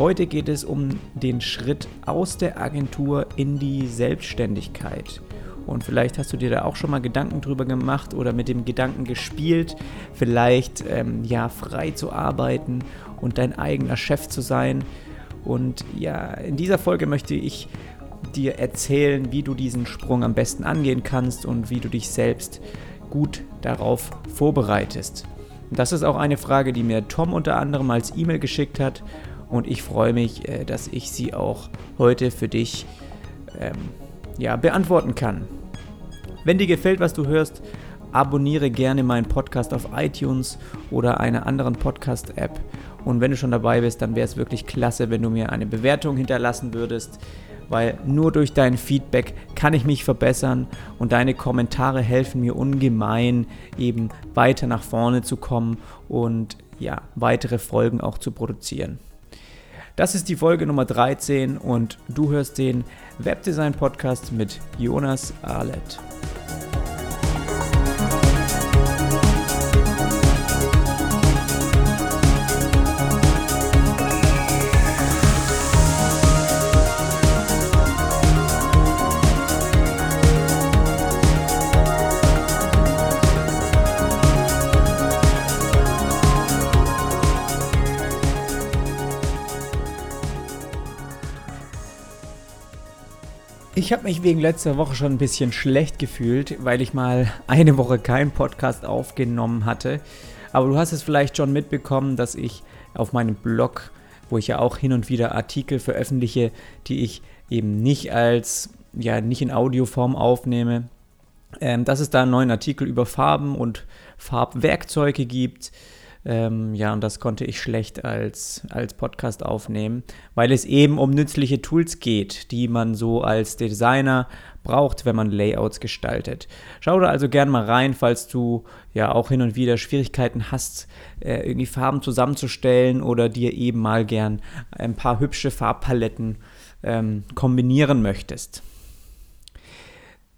Heute geht es um den Schritt aus der Agentur in die Selbstständigkeit. Und vielleicht hast du dir da auch schon mal Gedanken drüber gemacht oder mit dem Gedanken gespielt, vielleicht ähm, ja frei zu arbeiten und dein eigener Chef zu sein. Und ja, in dieser Folge möchte ich dir erzählen, wie du diesen Sprung am besten angehen kannst und wie du dich selbst gut darauf vorbereitest. Das ist auch eine Frage, die mir Tom unter anderem als E-Mail geschickt hat und ich freue mich, äh, dass ich sie auch heute für dich ähm, ja, beantworten kann. Wenn dir gefällt, was du hörst, abonniere gerne meinen Podcast auf iTunes oder einer anderen Podcast-App. Und wenn du schon dabei bist, dann wäre es wirklich klasse, wenn du mir eine Bewertung hinterlassen würdest, weil nur durch dein Feedback kann ich mich verbessern und deine Kommentare helfen mir ungemein, eben weiter nach vorne zu kommen und ja, weitere Folgen auch zu produzieren. Das ist die Folge Nummer 13 und du hörst den Webdesign Podcast mit Jonas Arlett. Ich habe mich wegen letzter Woche schon ein bisschen schlecht gefühlt, weil ich mal eine Woche keinen Podcast aufgenommen hatte. Aber du hast es vielleicht schon mitbekommen, dass ich auf meinem Blog, wo ich ja auch hin und wieder Artikel veröffentliche, die ich eben nicht als, ja, nicht in Audioform aufnehme, ähm, dass es da einen neuen Artikel über Farben und Farbwerkzeuge gibt. Ähm, ja, und das konnte ich schlecht als, als Podcast aufnehmen, weil es eben um nützliche Tools geht, die man so als Designer braucht, wenn man Layouts gestaltet. Schau da also gerne mal rein, falls du ja auch hin und wieder Schwierigkeiten hast, äh, irgendwie Farben zusammenzustellen oder dir eben mal gern ein paar hübsche Farbpaletten ähm, kombinieren möchtest.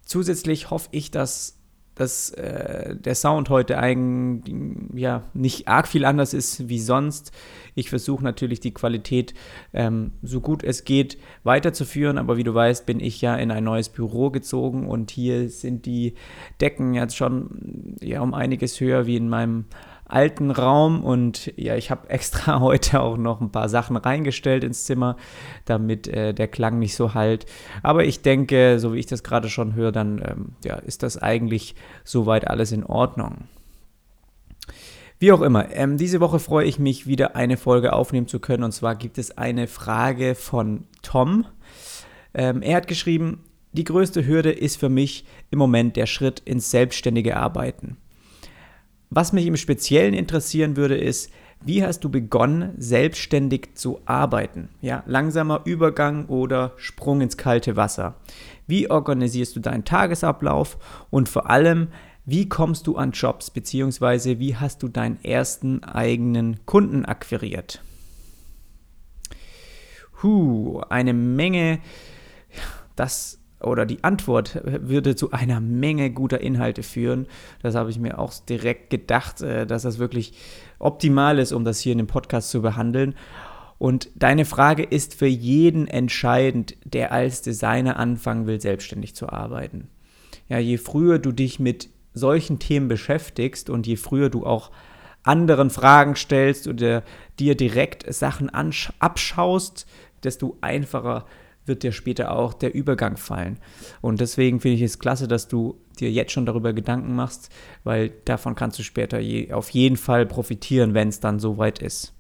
Zusätzlich hoffe ich, dass dass äh, der Sound heute eigentlich ja, nicht arg viel anders ist wie sonst. Ich versuche natürlich die Qualität ähm, so gut es geht weiterzuführen, aber wie du weißt, bin ich ja in ein neues Büro gezogen und hier sind die Decken jetzt schon ja, um einiges höher wie in meinem alten Raum und ja, ich habe extra heute auch noch ein paar Sachen reingestellt ins Zimmer, damit äh, der Klang nicht so halt. Aber ich denke, so wie ich das gerade schon höre, dann ähm, ja, ist das eigentlich soweit alles in Ordnung. Wie auch immer, ähm, diese Woche freue ich mich, wieder eine Folge aufnehmen zu können. Und zwar gibt es eine Frage von Tom. Ähm, er hat geschrieben, die größte Hürde ist für mich im Moment der Schritt ins selbstständige Arbeiten. Was mich im Speziellen interessieren würde, ist, wie hast du begonnen, selbstständig zu arbeiten? Ja, langsamer Übergang oder Sprung ins kalte Wasser? Wie organisierst du deinen Tagesablauf? Und vor allem, wie kommst du an Jobs, beziehungsweise wie hast du deinen ersten eigenen Kunden akquiriert? Huh, eine Menge. Das oder die Antwort würde zu einer Menge guter Inhalte führen. Das habe ich mir auch direkt gedacht, äh, dass das wirklich optimal ist, um das hier in dem Podcast zu behandeln. Und deine Frage ist für jeden entscheidend, der als Designer anfangen will, selbstständig zu arbeiten. Ja, je früher du dich mit solchen Themen beschäftigst und je früher du auch anderen Fragen stellst oder dir direkt Sachen abschaust, desto einfacher wird dir später auch der Übergang fallen. Und deswegen finde ich es klasse, dass du dir jetzt schon darüber Gedanken machst, weil davon kannst du später je, auf jeden Fall profitieren, wenn es dann soweit ist.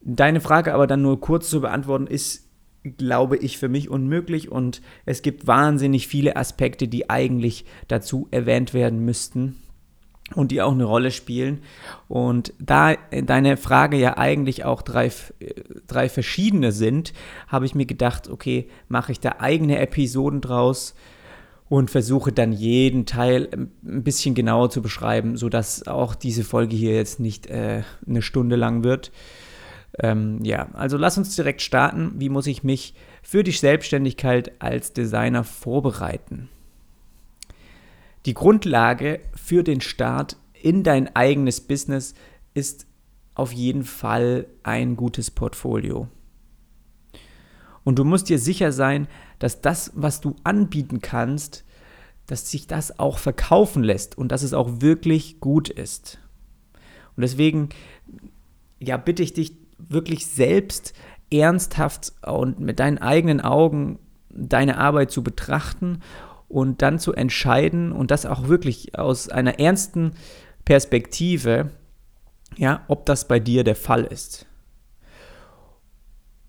Deine Frage aber dann nur kurz zu beantworten ist, glaube ich, für mich unmöglich und es gibt wahnsinnig viele Aspekte, die eigentlich dazu erwähnt werden müssten und die auch eine Rolle spielen. Und da deine Frage ja eigentlich auch drei, drei verschiedene sind, habe ich mir gedacht, okay, mache ich da eigene Episoden draus und versuche dann jeden Teil ein bisschen genauer zu beschreiben, sodass auch diese Folge hier jetzt nicht äh, eine Stunde lang wird. Ähm, ja, also lass uns direkt starten. Wie muss ich mich für die Selbstständigkeit als Designer vorbereiten? Die Grundlage für den Start in dein eigenes Business ist auf jeden Fall ein gutes Portfolio. Und du musst dir sicher sein, dass das, was du anbieten kannst, dass sich das auch verkaufen lässt und dass es auch wirklich gut ist. Und deswegen, ja, bitte ich dich wirklich selbst ernsthaft und mit deinen eigenen Augen deine Arbeit zu betrachten und dann zu entscheiden und das auch wirklich aus einer ernsten Perspektive, ja, ob das bei dir der Fall ist.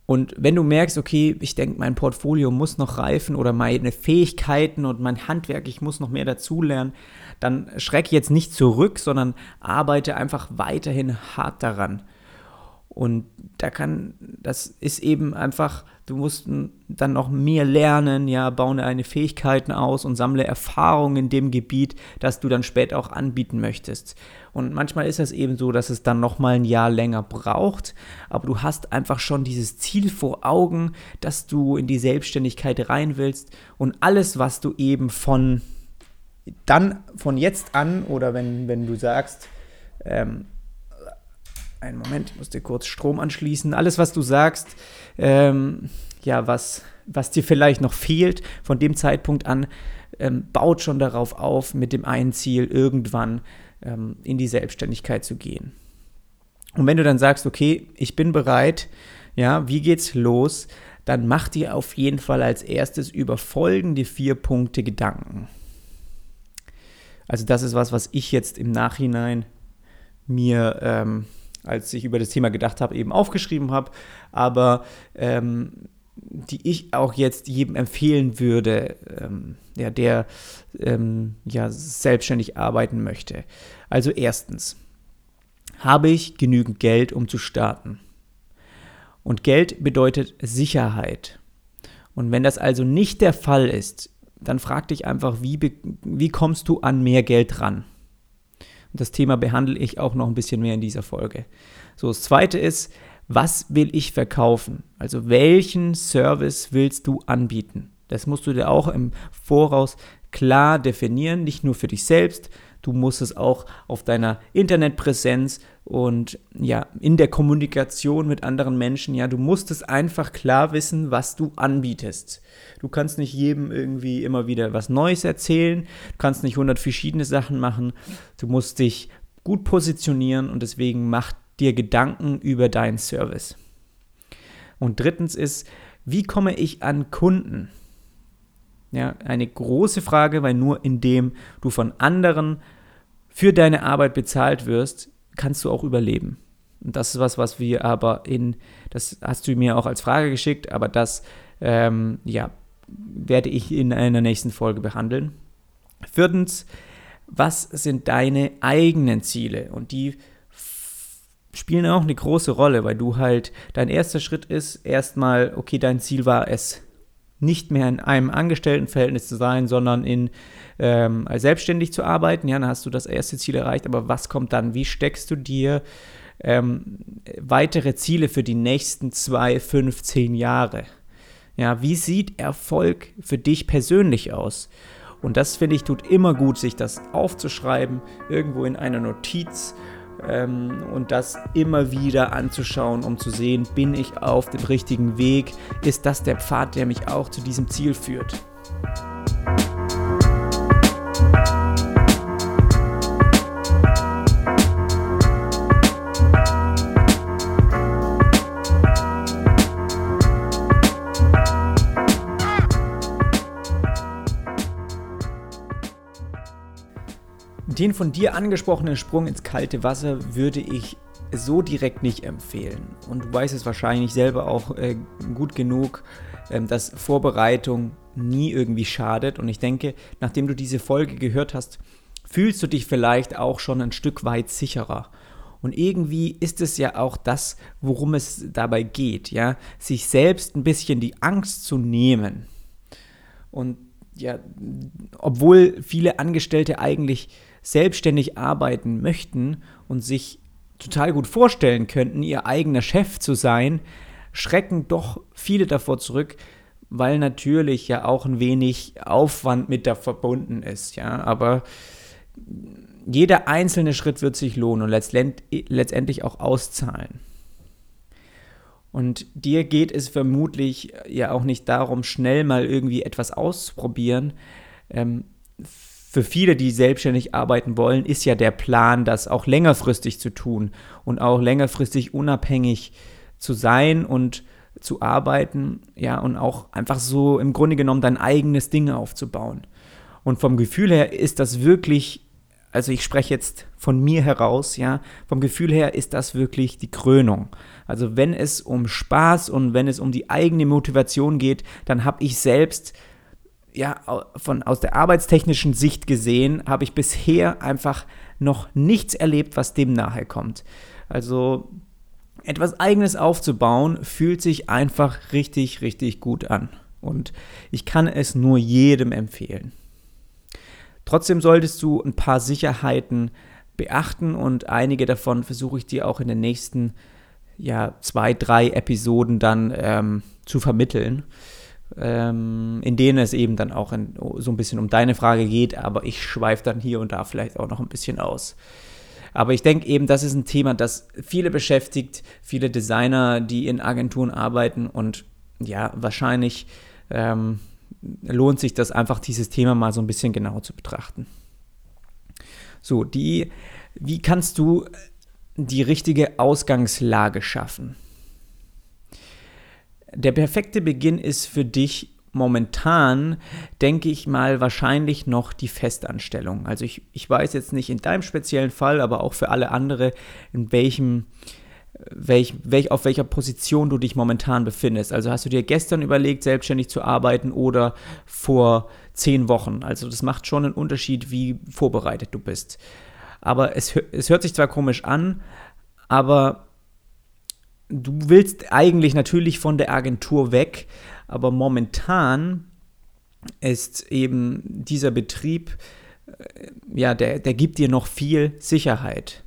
Und wenn du merkst, okay, ich denke, mein Portfolio muss noch reifen oder meine Fähigkeiten und mein Handwerk, ich muss noch mehr dazulernen, dann schrecke jetzt nicht zurück, sondern arbeite einfach weiterhin hart daran. Und da kann, das ist eben einfach, du musst dann noch mehr lernen, ja, baue deine Fähigkeiten aus und sammle Erfahrungen in dem Gebiet, das du dann später auch anbieten möchtest. Und manchmal ist es eben so, dass es dann nochmal ein Jahr länger braucht, aber du hast einfach schon dieses Ziel vor Augen, dass du in die Selbstständigkeit rein willst und alles, was du eben von dann von jetzt an oder wenn, wenn du sagst, ähm, einen Moment, ich muss dir kurz Strom anschließen. Alles, was du sagst, ähm, ja, was, was dir vielleicht noch fehlt, von dem Zeitpunkt an, ähm, baut schon darauf auf, mit dem einen Ziel irgendwann ähm, in die Selbstständigkeit zu gehen. Und wenn du dann sagst, okay, ich bin bereit, ja, wie geht's los? Dann mach dir auf jeden Fall als erstes über folgende vier Punkte Gedanken. Also das ist was, was ich jetzt im Nachhinein mir ähm, als ich über das Thema gedacht habe, eben aufgeschrieben habe, aber ähm, die ich auch jetzt jedem empfehlen würde, ähm, ja, der ähm, ja, selbstständig arbeiten möchte. Also erstens, habe ich genügend Geld, um zu starten? Und Geld bedeutet Sicherheit. Und wenn das also nicht der Fall ist, dann frag dich einfach, wie, wie kommst du an mehr Geld ran? Das Thema behandle ich auch noch ein bisschen mehr in dieser Folge. So, das zweite ist, was will ich verkaufen? Also welchen Service willst du anbieten? Das musst du dir auch im Voraus klar definieren, nicht nur für dich selbst, du musst es auch auf deiner Internetpräsenz und ja, in der Kommunikation mit anderen Menschen, ja, du musst es einfach klar wissen, was du anbietest. Du kannst nicht jedem irgendwie immer wieder was Neues erzählen, du kannst nicht 100 verschiedene Sachen machen, du musst dich gut positionieren und deswegen mach dir Gedanken über deinen Service. Und drittens ist, wie komme ich an Kunden? Ja, eine große Frage, weil nur indem du von anderen für deine Arbeit bezahlt wirst, kannst du auch überleben. Und das ist was, was wir aber in, das hast du mir auch als Frage geschickt, aber das, ähm, ja, werde ich in einer nächsten Folge behandeln. Viertens, was sind deine eigenen Ziele? Und die spielen auch eine große Rolle, weil du halt, dein erster Schritt ist erstmal, okay, dein Ziel war es, nicht mehr in einem Angestelltenverhältnis zu sein, sondern in ähm, selbstständig zu arbeiten. Ja, dann hast du das erste Ziel erreicht, aber was kommt dann? Wie steckst du dir ähm, weitere Ziele für die nächsten zwei, fünf, zehn Jahre? Ja, wie sieht Erfolg für dich persönlich aus? Und das finde ich tut immer gut, sich das aufzuschreiben, irgendwo in einer Notiz ähm, und das immer wieder anzuschauen, um zu sehen, bin ich auf dem richtigen Weg? Ist das der Pfad, der mich auch zu diesem Ziel führt? Den von dir angesprochenen Sprung ins kalte Wasser würde ich so direkt nicht empfehlen. Und du weißt es wahrscheinlich selber auch äh, gut genug, äh, dass Vorbereitung nie irgendwie schadet. Und ich denke, nachdem du diese Folge gehört hast, fühlst du dich vielleicht auch schon ein Stück weit sicherer. Und irgendwie ist es ja auch das, worum es dabei geht, ja, sich selbst ein bisschen die Angst zu nehmen. Und ja, obwohl viele Angestellte eigentlich selbstständig arbeiten möchten und sich total gut vorstellen könnten, ihr eigener Chef zu sein, schrecken doch viele davor zurück, weil natürlich ja auch ein wenig Aufwand mit da verbunden ist, ja, aber jeder einzelne Schritt wird sich lohnen und letztendlich auch auszahlen. Und dir geht es vermutlich ja auch nicht darum, schnell mal irgendwie etwas auszuprobieren. Ähm, für viele, die selbstständig arbeiten wollen, ist ja der Plan, das auch längerfristig zu tun und auch längerfristig unabhängig zu sein und zu arbeiten, ja, und auch einfach so im Grunde genommen dein eigenes Ding aufzubauen. Und vom Gefühl her ist das wirklich, also ich spreche jetzt von mir heraus, ja, vom Gefühl her ist das wirklich die Krönung. Also wenn es um Spaß und wenn es um die eigene Motivation geht, dann habe ich selbst ja, von, aus der arbeitstechnischen Sicht gesehen, habe ich bisher einfach noch nichts erlebt, was dem nahe kommt. Also etwas Eigenes aufzubauen, fühlt sich einfach richtig, richtig gut an. Und ich kann es nur jedem empfehlen. Trotzdem solltest du ein paar Sicherheiten beachten und einige davon versuche ich dir auch in den nächsten ja, zwei, drei Episoden dann ähm, zu vermitteln ähm, in denen es eben dann auch in, so ein bisschen um deine Frage geht, aber ich schweife dann hier und da vielleicht auch noch ein bisschen aus. Aber ich denke eben, das ist ein Thema, das viele beschäftigt, viele Designer, die in Agenturen arbeiten und ja, wahrscheinlich ähm, lohnt sich das einfach, dieses Thema mal so ein bisschen genauer zu betrachten. So, die, wie kannst du die richtige Ausgangslage schaffen? Der perfekte Beginn ist für dich momentan, denke ich mal, wahrscheinlich noch die Festanstellung. Also ich, ich weiß jetzt nicht in deinem speziellen Fall, aber auch für alle andere, in welchem, welch, welch, auf welcher Position du dich momentan befindest. Also hast du dir gestern überlegt, selbstständig zu arbeiten oder vor zehn Wochen. Also das macht schon einen Unterschied, wie vorbereitet du bist. Aber es, es hört sich zwar komisch an, aber du willst eigentlich natürlich von der Agentur weg, aber momentan ist eben dieser Betrieb, äh, ja, der, der gibt dir noch viel Sicherheit.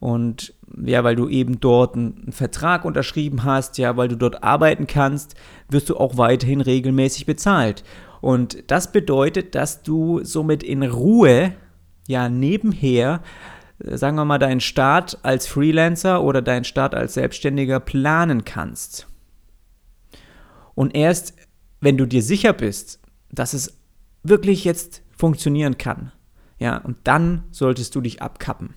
Und ja, weil du eben dort einen Vertrag unterschrieben hast, ja, weil du dort arbeiten kannst, wirst du auch weiterhin regelmäßig bezahlt. Und das bedeutet, dass du somit in Ruhe, ja, nebenher sagen wir mal, deinen Start als Freelancer oder deinen Start als Selbstständiger planen kannst. Und erst, wenn du dir sicher bist, dass es wirklich jetzt funktionieren kann, ja, und dann solltest du dich abkappen.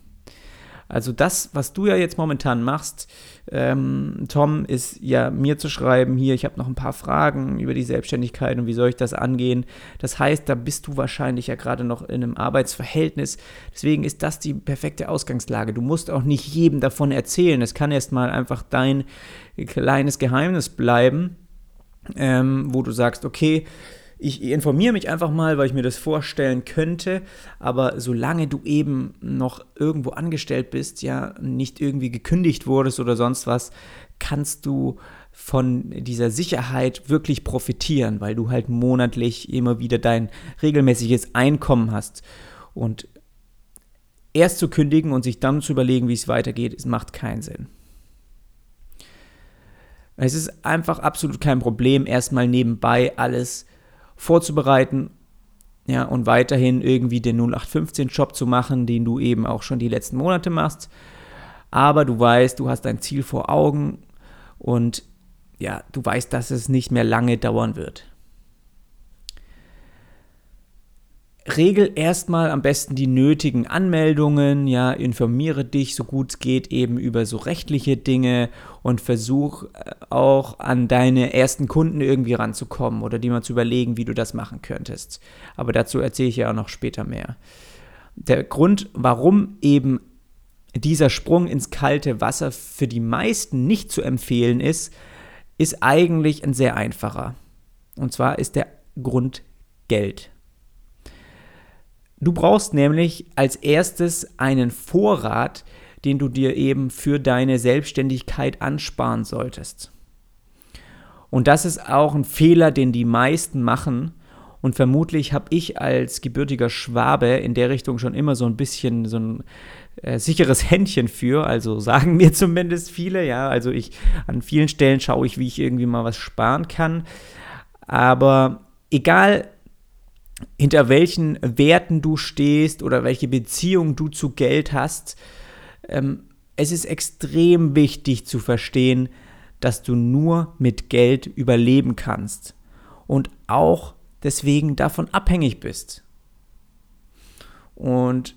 Also das, was du ja jetzt momentan machst, ähm, Tom, ist ja mir zu schreiben, hier, ich habe noch ein paar Fragen über die Selbstständigkeit und wie soll ich das angehen. Das heißt, da bist du wahrscheinlich ja gerade noch in einem Arbeitsverhältnis. Deswegen ist das die perfekte Ausgangslage. Du musst auch nicht jedem davon erzählen. Es kann erstmal einfach dein kleines Geheimnis bleiben, ähm, wo du sagst, okay, ich informiere mich einfach mal, weil ich mir das vorstellen könnte. Aber solange du eben noch irgendwo angestellt bist, ja, nicht irgendwie gekündigt wurdest oder sonst was, kannst du von dieser Sicherheit wirklich profitieren, weil du halt monatlich immer wieder dein regelmäßiges Einkommen hast. Und erst zu kündigen und sich dann zu überlegen, wie es weitergeht, es macht keinen Sinn. Es ist einfach absolut kein Problem, erstmal nebenbei alles vorzubereiten ja, und weiterhin irgendwie den 0815-Job zu machen, den du eben auch schon die letzten Monate machst. Aber du weißt, du hast dein Ziel vor Augen und ja, du weißt, dass es nicht mehr lange dauern wird. Regel erstmal am besten die nötigen Anmeldungen, ja, informiere dich so gut es geht eben über so rechtliche Dinge und versuch äh, auch an deine ersten Kunden irgendwie ranzukommen oder dir mal zu überlegen, wie du das machen könntest. Aber dazu erzähle ich ja auch noch später mehr. Der Grund, warum eben dieser Sprung ins kalte Wasser für die meisten nicht zu empfehlen ist, ist eigentlich ein sehr einfacher. Und zwar ist der Grund Geld. Du brauchst nämlich als erstes einen Vorrat, den du dir eben für deine Selbstständigkeit ansparen solltest. Und das ist auch ein Fehler, den die meisten machen. Und vermutlich habe ich als gebürtiger Schwabe in der Richtung schon immer so ein bisschen so ein äh, sicheres Händchen für. Also sagen mir zumindest viele, ja. Also ich an vielen Stellen schaue ich, wie ich irgendwie mal was sparen kann. Aber egal hinter welchen Werten du stehst oder welche Beziehung du zu Geld hast. Ähm, es ist extrem wichtig zu verstehen, dass du nur mit Geld überleben kannst und auch deswegen davon abhängig bist. Und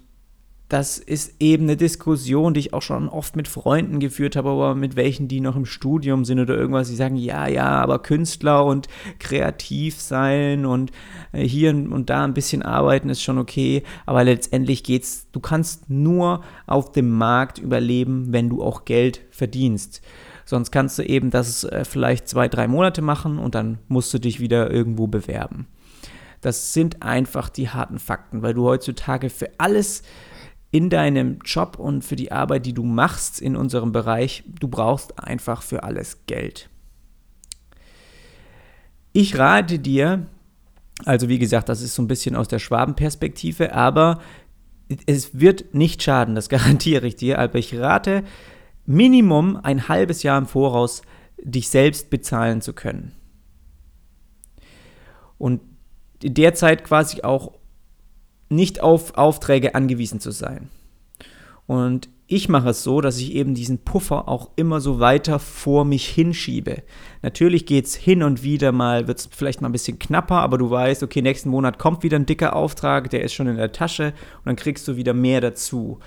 das ist eben eine Diskussion, die ich auch schon oft mit Freunden geführt habe, aber mit welchen, die noch im Studium sind oder irgendwas, die sagen, ja, ja, aber Künstler und kreativ sein und äh, hier und da ein bisschen arbeiten ist schon okay, aber letztendlich geht's, du kannst nur auf dem Markt überleben, wenn du auch Geld verdienst. Sonst kannst du eben das äh, vielleicht zwei, drei Monate machen und dann musst du dich wieder irgendwo bewerben. Das sind einfach die harten Fakten, weil du heutzutage für alles in deinem Job und für die Arbeit, die du machst in unserem Bereich, du brauchst einfach für alles Geld. Ich rate dir, also wie gesagt, das ist so ein bisschen aus der Schwabenperspektive, aber es wird nicht schaden, das garantiere ich dir, aber ich rate Minimum ein halbes Jahr im Voraus dich selbst bezahlen zu können. Und derzeit quasi auch nicht auf Aufträge angewiesen zu sein. Und ich mache es so, dass ich eben diesen Puffer auch immer so weiter vor mich hinschiebe. Natürlich geht es hin und wieder mal, wird es vielleicht mal ein bisschen knapper, aber du weißt, okay, nächsten Monat kommt wieder ein dicker Auftrag, der ist schon in der Tasche und dann kriegst du wieder mehr dazu.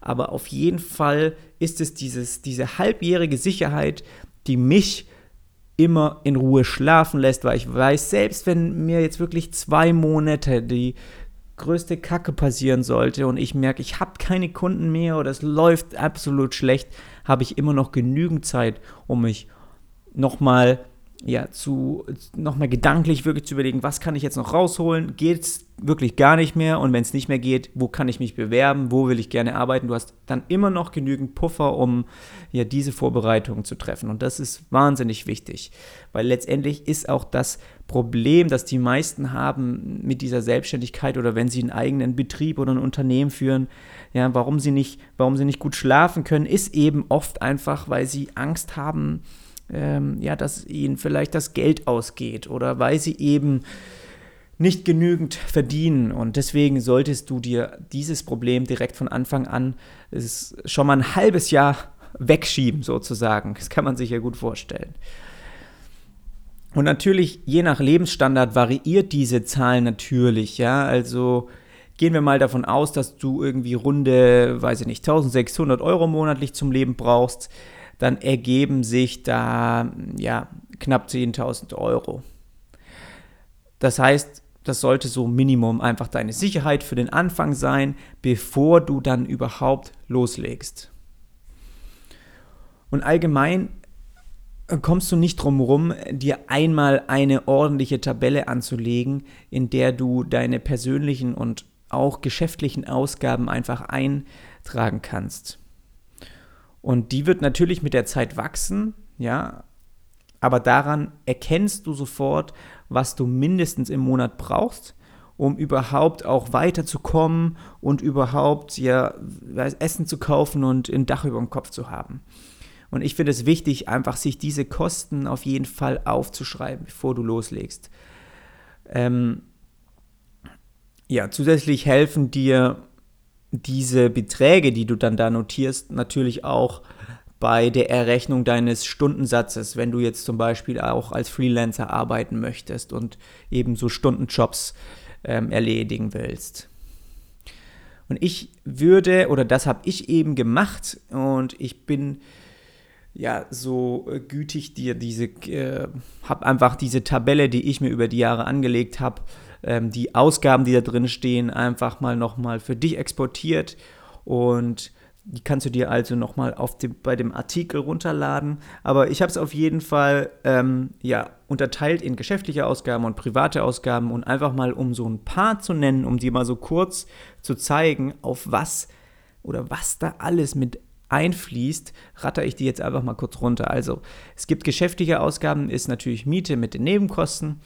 Aber auf jeden Fall ist es dieses, diese halbjährige Sicherheit, die mich immer in Ruhe schlafen lässt, weil ich weiß, selbst wenn mir jetzt wirklich zwei Monate die größte Kacke passieren sollte und ich merke, ich habe keine Kunden mehr oder es läuft absolut schlecht, habe ich immer noch genügend Zeit, um mich nochmal ja, zu nochmal gedanklich wirklich zu überlegen, was kann ich jetzt noch rausholen? Geht es wirklich gar nicht mehr? Und wenn es nicht mehr geht, wo kann ich mich bewerben? Wo will ich gerne arbeiten? Du hast dann immer noch genügend Puffer, um ja diese Vorbereitungen zu treffen. Und das ist wahnsinnig wichtig, weil letztendlich ist auch das Problem, das die meisten haben mit dieser Selbstständigkeit oder wenn sie einen eigenen Betrieb oder ein Unternehmen führen, ja, warum sie nicht, warum sie nicht gut schlafen können, ist eben oft einfach, weil sie Angst haben, ähm, ja, dass ihnen vielleicht das Geld ausgeht oder weil sie eben nicht genügend verdienen. Und deswegen solltest du dir dieses Problem direkt von Anfang an schon mal ein halbes Jahr wegschieben, sozusagen. Das kann man sich ja gut vorstellen. Und natürlich, je nach Lebensstandard variiert diese Zahl natürlich, ja. Also gehen wir mal davon aus, dass du irgendwie runde, weiß ich nicht, 1600 Euro monatlich zum Leben brauchst dann ergeben sich da ja, knapp 10.000 Euro. Das heißt, das sollte so Minimum einfach deine Sicherheit für den Anfang sein, bevor du dann überhaupt loslegst. Und allgemein kommst du nicht drum herum, dir einmal eine ordentliche Tabelle anzulegen, in der du deine persönlichen und auch geschäftlichen Ausgaben einfach eintragen kannst. Und die wird natürlich mit der Zeit wachsen, ja, aber daran erkennst du sofort, was du mindestens im Monat brauchst, um überhaupt auch weiterzukommen und überhaupt ja, Essen zu kaufen und ein Dach über dem Kopf zu haben. Und ich finde es wichtig, einfach sich diese Kosten auf jeden Fall aufzuschreiben, bevor du loslegst. Ähm, ja, zusätzlich helfen dir diese Beträge, die du dann da notierst, natürlich auch bei der Errechnung deines Stundensatzes, wenn du jetzt zum Beispiel auch als Freelancer arbeiten möchtest und eben so Stundenjobs ähm, erledigen willst. Und ich würde, oder das habe ich eben gemacht und ich bin ja so gütig dir diese, äh, habe einfach diese Tabelle, die ich mir über die Jahre angelegt habe, ähm, die Ausgaben, die da drin stehen, einfach mal nochmal für dich exportiert und die kannst du dir also nochmal bei dem Artikel runterladen. Aber ich habe es auf jeden Fall ähm, ja, unterteilt in geschäftliche Ausgaben und private Ausgaben und einfach mal, um so ein paar zu nennen, um dir mal so kurz zu zeigen, auf was oder was da alles mit einfließt, ratter ich die jetzt einfach mal kurz runter. Also es gibt geschäftliche Ausgaben, ist natürlich Miete mit den Nebenkosten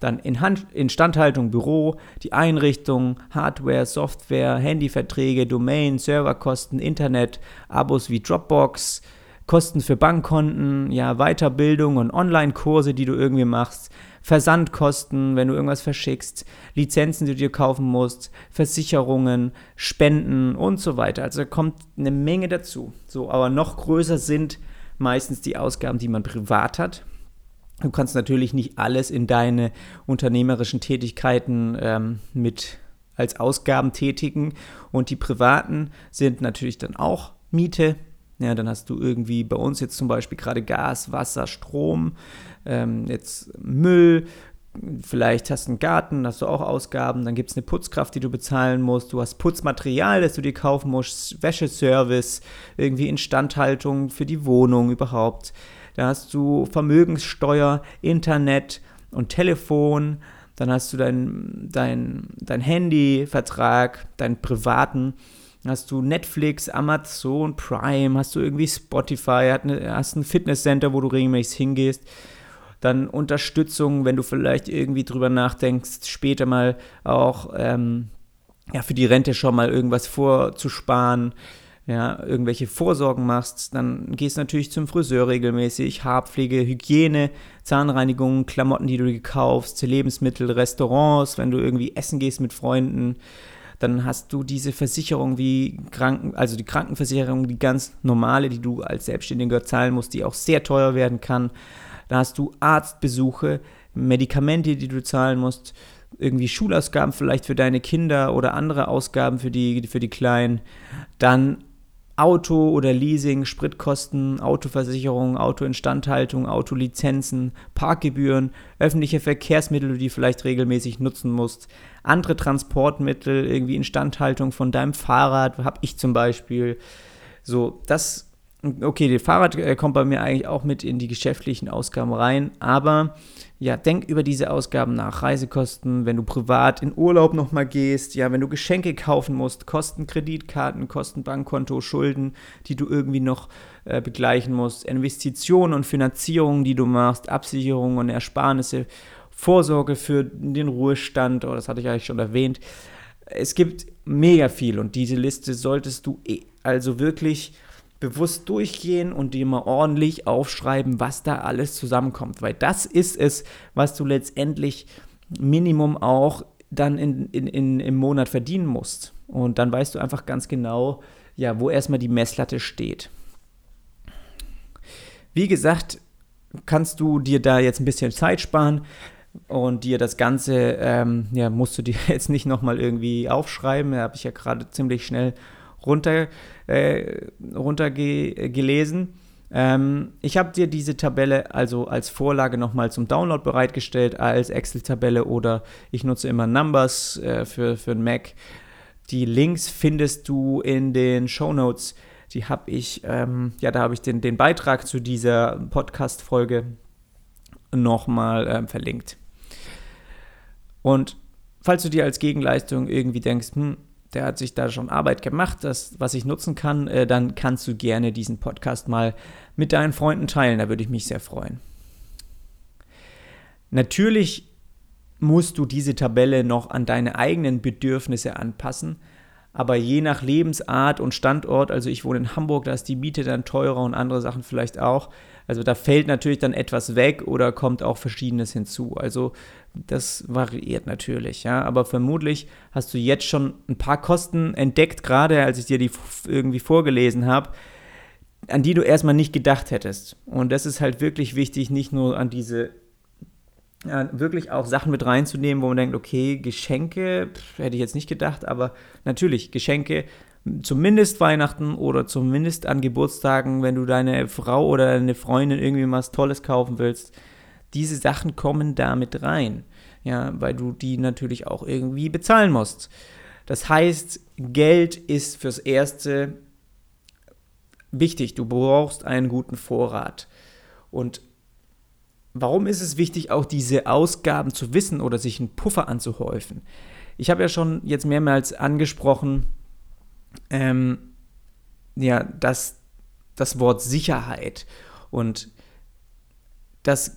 dann Instandhaltung, Büro, die Einrichtung, Hardware, Software, Handyverträge, Domain, Serverkosten, Internet, Abos wie Dropbox, Kosten für Bankkonten, ja, Weiterbildung und Online-Kurse, die du irgendwie machst, Versandkosten, wenn du irgendwas verschickst, Lizenzen, die du dir kaufen musst, Versicherungen, Spenden und so weiter. Also da kommt eine Menge dazu. So, aber noch größer sind meistens die Ausgaben, die man privat hat. Du kannst natürlich nicht alles in deine unternehmerischen Tätigkeiten ähm, mit als Ausgaben tätigen und die privaten sind natürlich dann auch Miete. Ja, dann hast du irgendwie bei uns jetzt zum Beispiel gerade Gas, Wasser, Strom, ähm, jetzt Müll, Vielleicht hast du einen Garten, hast du auch Ausgaben, dann gibt es eine Putzkraft, die du bezahlen musst, du hast Putzmaterial, das du dir kaufen musst, Wäscheservice, irgendwie Instandhaltung für die Wohnung überhaupt. Da hast du Vermögenssteuer, Internet und Telefon, dann hast du dein, dein, dein Handyvertrag, deinen privaten, hast du Netflix, Amazon, Prime, hast du irgendwie Spotify, hast ein Fitnesscenter, wo du regelmäßig hingehst. Dann Unterstützung, wenn du vielleicht irgendwie drüber nachdenkst, später mal auch ähm, ja, für die Rente schon mal irgendwas vorzusparen, ja, irgendwelche Vorsorgen machst, dann gehst du natürlich zum Friseur regelmäßig, Haarpflege, Hygiene, Zahnreinigung, Klamotten, die du dir kaufst, Lebensmittel, Restaurants, wenn du irgendwie essen gehst mit Freunden, dann hast du diese Versicherung wie Kranken, also die Krankenversicherung, die ganz normale, die du als Selbstständiger zahlen musst, die auch sehr teuer werden kann. Da hast du Arztbesuche, Medikamente, die du zahlen musst, irgendwie Schulausgaben vielleicht für deine Kinder oder andere Ausgaben für die, für die Kleinen. Dann Auto oder Leasing, Spritkosten, Autoversicherung, Autoinstandhaltung, Autolizenzen, Parkgebühren, öffentliche Verkehrsmittel, die du vielleicht regelmäßig nutzen musst, andere Transportmittel, irgendwie Instandhaltung von deinem Fahrrad, habe ich zum Beispiel. So, das Okay, das Fahrrad äh, kommt bei mir eigentlich auch mit in die geschäftlichen Ausgaben rein, aber ja, denk über diese Ausgaben nach. Reisekosten, wenn du privat in Urlaub nochmal gehst, ja, wenn du Geschenke kaufen musst, Kosten Kreditkarten, Kosten Bankkonto, Schulden, die du irgendwie noch äh, begleichen musst, Investitionen und Finanzierungen, die du machst, Absicherungen und Ersparnisse, Vorsorge für den Ruhestand, oh, das hatte ich eigentlich schon erwähnt. Es gibt mega viel und diese Liste solltest du eh, also wirklich bewusst durchgehen und dir mal ordentlich aufschreiben, was da alles zusammenkommt. Weil das ist es, was du letztendlich Minimum auch dann in, in, in, im Monat verdienen musst. Und dann weißt du einfach ganz genau, ja, wo erstmal die Messlatte steht. Wie gesagt, kannst du dir da jetzt ein bisschen Zeit sparen und dir das Ganze, ähm, ja, musst du dir jetzt nicht nochmal irgendwie aufschreiben. Da habe ich ja gerade ziemlich schnell runter, äh, runtergelesen. Ähm, ich habe dir diese Tabelle also als Vorlage nochmal zum Download bereitgestellt, als Excel-Tabelle oder ich nutze immer Numbers äh, für, für einen Mac. Die Links findest du in den Show Notes. Die habe ich, ähm, ja, da habe ich den, den Beitrag zu dieser Podcast-Folge nochmal ähm, verlinkt. Und falls du dir als Gegenleistung irgendwie denkst, hm, der hat sich da schon Arbeit gemacht, das, was ich nutzen kann, äh, dann kannst du gerne diesen Podcast mal mit deinen Freunden teilen. Da würde ich mich sehr freuen. Natürlich musst du diese Tabelle noch an deine eigenen Bedürfnisse anpassen. Aber je nach Lebensart und Standort, also ich wohne in Hamburg, da ist die Miete dann teurer und andere Sachen vielleicht auch. Also da fällt natürlich dann etwas weg oder kommt auch Verschiedenes hinzu. Also das variiert natürlich, ja. Aber vermutlich hast du jetzt schon ein paar Kosten entdeckt, gerade als ich dir die irgendwie vorgelesen habe, an die du erstmal nicht gedacht hättest. Und das ist halt wirklich wichtig, nicht nur an diese ja, wirklich auch Sachen mit reinzunehmen, wo man denkt, okay, Geschenke, pff, hätte ich jetzt nicht gedacht, aber natürlich, Geschenke zumindest Weihnachten oder zumindest an Geburtstagen, wenn du deine Frau oder deine Freundin irgendwie was Tolles kaufen willst, diese Sachen kommen da mit rein. Ja, weil du die natürlich auch irgendwie bezahlen musst. Das heißt, Geld ist fürs Erste wichtig. Du brauchst einen guten Vorrat. Und Warum ist es wichtig, auch diese Ausgaben zu wissen oder sich einen Puffer anzuhäufen? Ich habe ja schon jetzt mehrmals angesprochen, ähm, ja, dass das Wort Sicherheit und das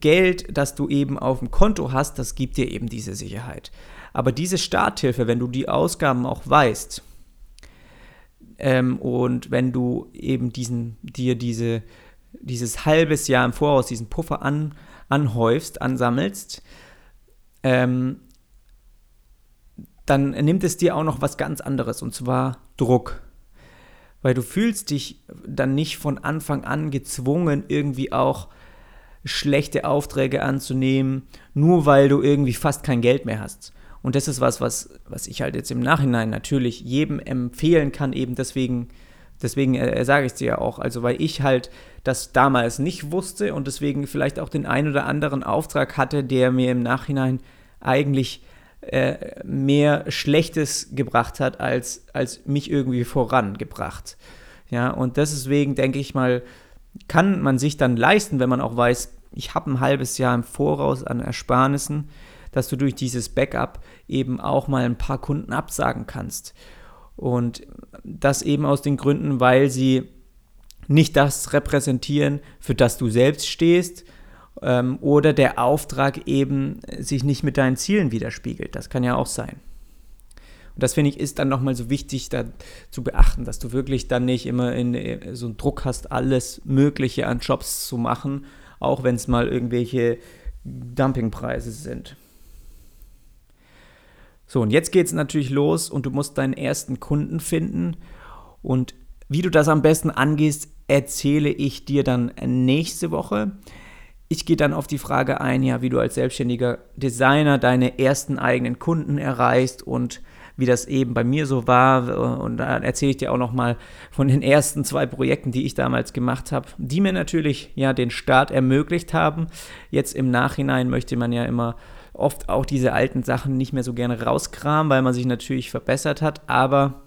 Geld, das du eben auf dem Konto hast, das gibt dir eben diese Sicherheit. Aber diese Starthilfe, wenn du die Ausgaben auch weißt ähm, und wenn du eben diesen, dir diese dieses halbes Jahr im Voraus diesen Puffer an, anhäufst, ansammelst, ähm, dann nimmt es dir auch noch was ganz anderes und zwar Druck. Weil du fühlst dich dann nicht von Anfang an gezwungen, irgendwie auch schlechte Aufträge anzunehmen, nur weil du irgendwie fast kein Geld mehr hast. Und das ist was, was, was ich halt jetzt im Nachhinein natürlich jedem empfehlen kann, eben deswegen, deswegen äh, sage ich es dir ja auch. Also weil ich halt das damals nicht wusste und deswegen vielleicht auch den ein oder anderen Auftrag hatte, der mir im Nachhinein eigentlich äh, mehr Schlechtes gebracht hat, als, als mich irgendwie vorangebracht. Ja, und deswegen denke ich mal, kann man sich dann leisten, wenn man auch weiß, ich habe ein halbes Jahr im Voraus an Ersparnissen, dass du durch dieses Backup eben auch mal ein paar Kunden absagen kannst. Und das eben aus den Gründen, weil sie nicht das repräsentieren, für das du selbst stehst, ähm, oder der Auftrag eben sich nicht mit deinen Zielen widerspiegelt. Das kann ja auch sein. Und das finde ich ist dann nochmal so wichtig da zu beachten, dass du wirklich dann nicht immer in, äh, so einen Druck hast, alles Mögliche an Jobs zu machen, auch wenn es mal irgendwelche Dumpingpreise sind. So, und jetzt geht es natürlich los und du musst deinen ersten Kunden finden. Und wie du das am besten angehst, erzähle ich dir dann nächste Woche. Ich gehe dann auf die Frage ein, ja, wie du als selbstständiger Designer deine ersten eigenen Kunden erreichst und wie das eben bei mir so war. Und da erzähle ich dir auch nochmal von den ersten zwei Projekten, die ich damals gemacht habe, die mir natürlich ja den Start ermöglicht haben. Jetzt im Nachhinein möchte man ja immer oft auch diese alten Sachen nicht mehr so gerne rauskramen, weil man sich natürlich verbessert hat. Aber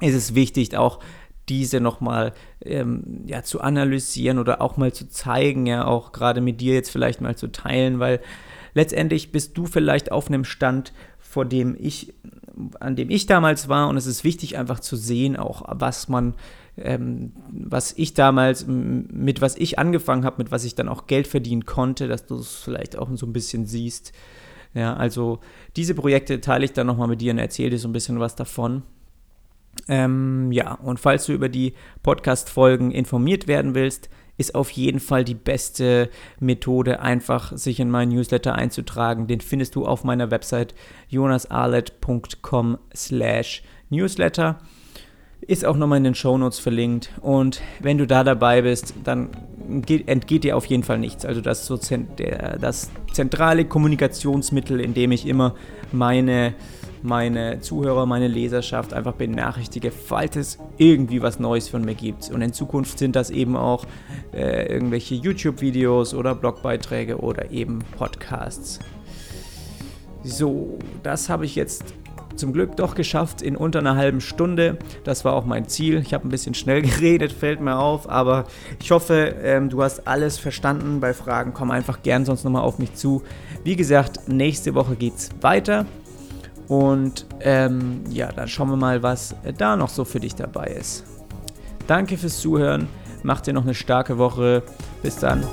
es ist wichtig, auch diese nochmal ähm, ja, zu analysieren oder auch mal zu zeigen, ja, auch gerade mit dir jetzt vielleicht mal zu teilen, weil letztendlich bist du vielleicht auf einem Stand, vor dem ich, an dem ich damals war und es ist wichtig einfach zu sehen, auch was man, ähm, was ich damals, mit was ich angefangen habe, mit was ich dann auch Geld verdienen konnte, dass du es vielleicht auch so ein bisschen siehst. Ja, also diese Projekte teile ich dann nochmal mit dir und erzähle dir so ein bisschen was davon. Ähm, ja, und falls du über die Podcast-Folgen informiert werden willst, ist auf jeden Fall die beste Methode, einfach sich in meinen Newsletter einzutragen. Den findest du auf meiner Website jonasarlet.com slash newsletter. Ist auch nochmal in den Shownotes verlinkt. Und wenn du da dabei bist, dann entgeht dir auf jeden Fall nichts. Also das ist so das zentrale Kommunikationsmittel, in dem ich immer meine meine Zuhörer, meine Leserschaft einfach benachrichtige, falls es irgendwie was Neues von mir gibt. Und in Zukunft sind das eben auch äh, irgendwelche YouTube-Videos oder Blogbeiträge oder eben Podcasts. So, das habe ich jetzt zum Glück doch geschafft in unter einer halben Stunde. Das war auch mein Ziel. Ich habe ein bisschen schnell geredet, fällt mir auf, aber ich hoffe, ähm, du hast alles verstanden. Bei Fragen komm einfach gern sonst nochmal auf mich zu. Wie gesagt, nächste Woche geht es weiter. Und ähm, ja, dann schauen wir mal, was da noch so für dich dabei ist. Danke fürs Zuhören. Macht dir noch eine starke Woche. Bis dann.